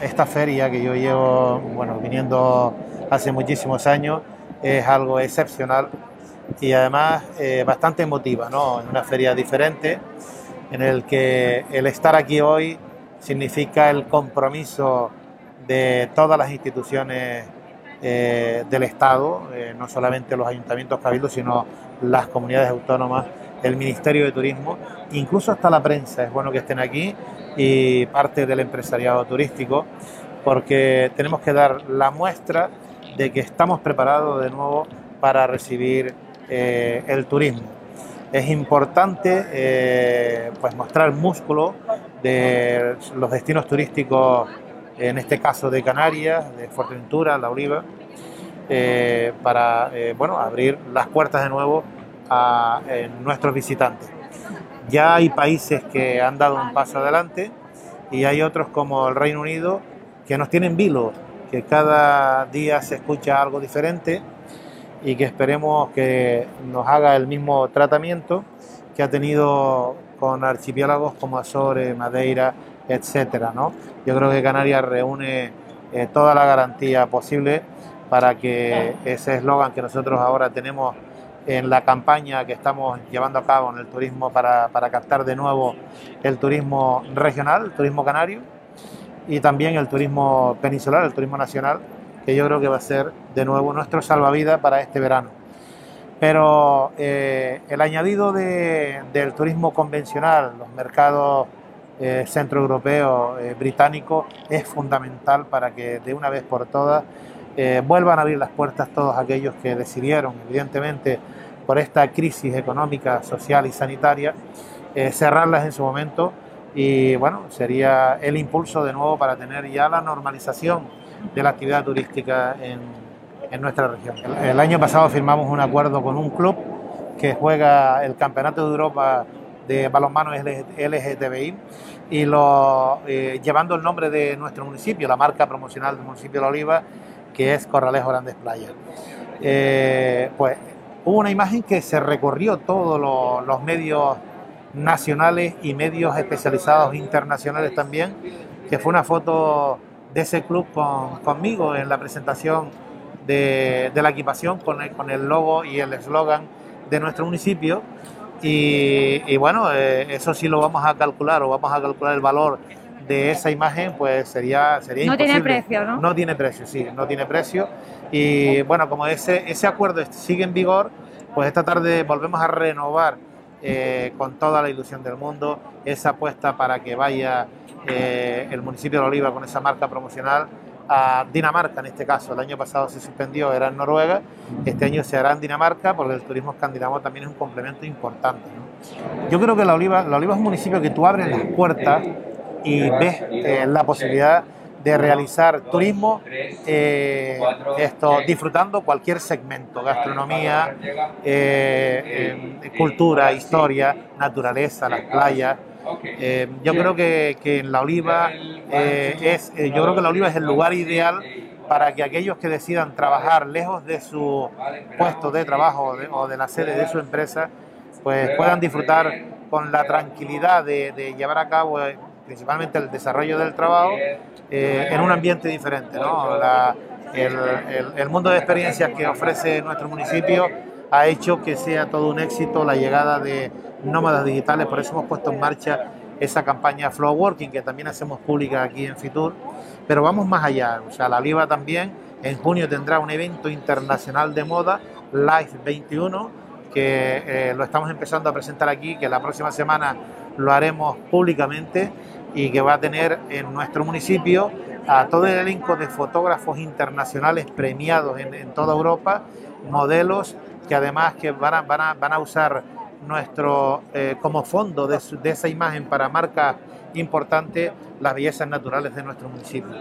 Esta feria que yo llevo bueno, viniendo hace muchísimos años es algo excepcional y además eh, bastante emotiva, ¿no? Una feria diferente en el que el estar aquí hoy significa el compromiso de todas las instituciones eh, del Estado, eh, no solamente los ayuntamientos cabildos, sino las comunidades autónomas, el Ministerio de Turismo, incluso hasta la prensa. Es bueno que estén aquí y parte del empresariado turístico, porque tenemos que dar la muestra de que estamos preparados de nuevo para recibir eh, el turismo. Es importante eh, pues mostrar músculo de los destinos turísticos, en este caso de Canarias, de Fuerteventura, La Oliva, eh, para bueno, abrir las puertas de nuevo a nuestros visitantes. Ya hay países que han dado un paso adelante y hay otros como el Reino Unido que nos tienen vilo, que cada día se escucha algo diferente y que esperemos que nos haga el mismo tratamiento que ha tenido con archipiélagos como Azores, Madeira, etcétera, ¿no? Yo creo que Canarias reúne eh, toda la garantía posible para que ese eslogan que nosotros ahora tenemos en la campaña que estamos llevando a cabo en el turismo para, para captar de nuevo el turismo regional, el turismo canario y también el turismo peninsular, el turismo nacional, que yo creo que va a ser de nuevo nuestro salvavidas para este verano. Pero eh, el añadido de, del turismo convencional, los mercados eh, centroeuropeos, eh, británicos, es fundamental para que de una vez por todas eh, vuelvan a abrir las puertas todos aquellos que decidieron, evidentemente, por esta crisis económica, social y sanitaria, eh, cerrarlas en su momento y bueno, sería el impulso de nuevo para tener ya la normalización de la actividad turística en, en nuestra región. El, año pasado firmamos un acuerdo con un club que juega el Campeonato de Europa de balonmano LGTBI y eh, llevando el nombre de nuestro municipio, la marca promocional del municipio de La Oliva, que es Corralejo Grandes Playas. Eh, pues hubo una imagen que se recorrió todos los, medios nacionales y medios especializados internacionales también, que fue una foto de ese club con, conmigo en la presentación de, la equipación con el, con el, logo y el eslogan de nuestro municipio. Y, y bueno, eh, eso sí lo vamos a calcular o vamos a calcular el valor de esa imagen, pues sería, sería no imposible. tiene precio, ¿no? No tiene precio, sí, no tiene precio. Y bueno, como ese, ese acuerdo sigue en vigor, pues esta tarde volvemos a renovar eh, con toda la ilusión del mundo esa apuesta para que vaya eh, el municipio de Oliva con esa marca promocional a Dinamarca en este caso. El año pasado se suspendió, era en Noruega, este año se hará en Dinamarca porque el turismo escandinavo también es un complemento importante. ¿no? Yo creo que la Oliva, la Oliva es un municipio que tú abres las puertas y ves eh, la posibilidad de realizar turismo eh, esto, disfrutando cualquier segmento, gastronomía, eh, eh, cultura, historia, naturaleza, las playas. yo creo que, que, en La Oliva es, yo creo que La Oliva es el lugar ideal para que aquellos que decidan trabajar lejos de su puesto de trabajo de, o de la sede de su empresa, pues puedan disfrutar con la tranquilidad de, de llevar a cabo principalmente el desarrollo del trabajo, eh, en un ambiente diferente. ¿no? La, el, el, el, mundo de experiencias que ofrece nuestro municipio ha hecho que sea todo un éxito la llegada de nómadas digitales, por eso hemos puesto en marcha esa campaña Flow Working que también hacemos pública aquí en Fitur, pero vamos más allá, o sea, la Oliva también en junio tendrá un evento internacional de moda, Live 21, que eh, lo estamos empezando a presentar aquí, que la próxima semana lo haremos públicamente y que va a tener en nuestro municipio a todo el elenco de fotógrafos internacionales premiados en, toda Europa, modelos que además que van a, van van a usar nuestro eh, como fondo de, de esa imagen para marcas importantes las bellezas naturales de nuestro municipio.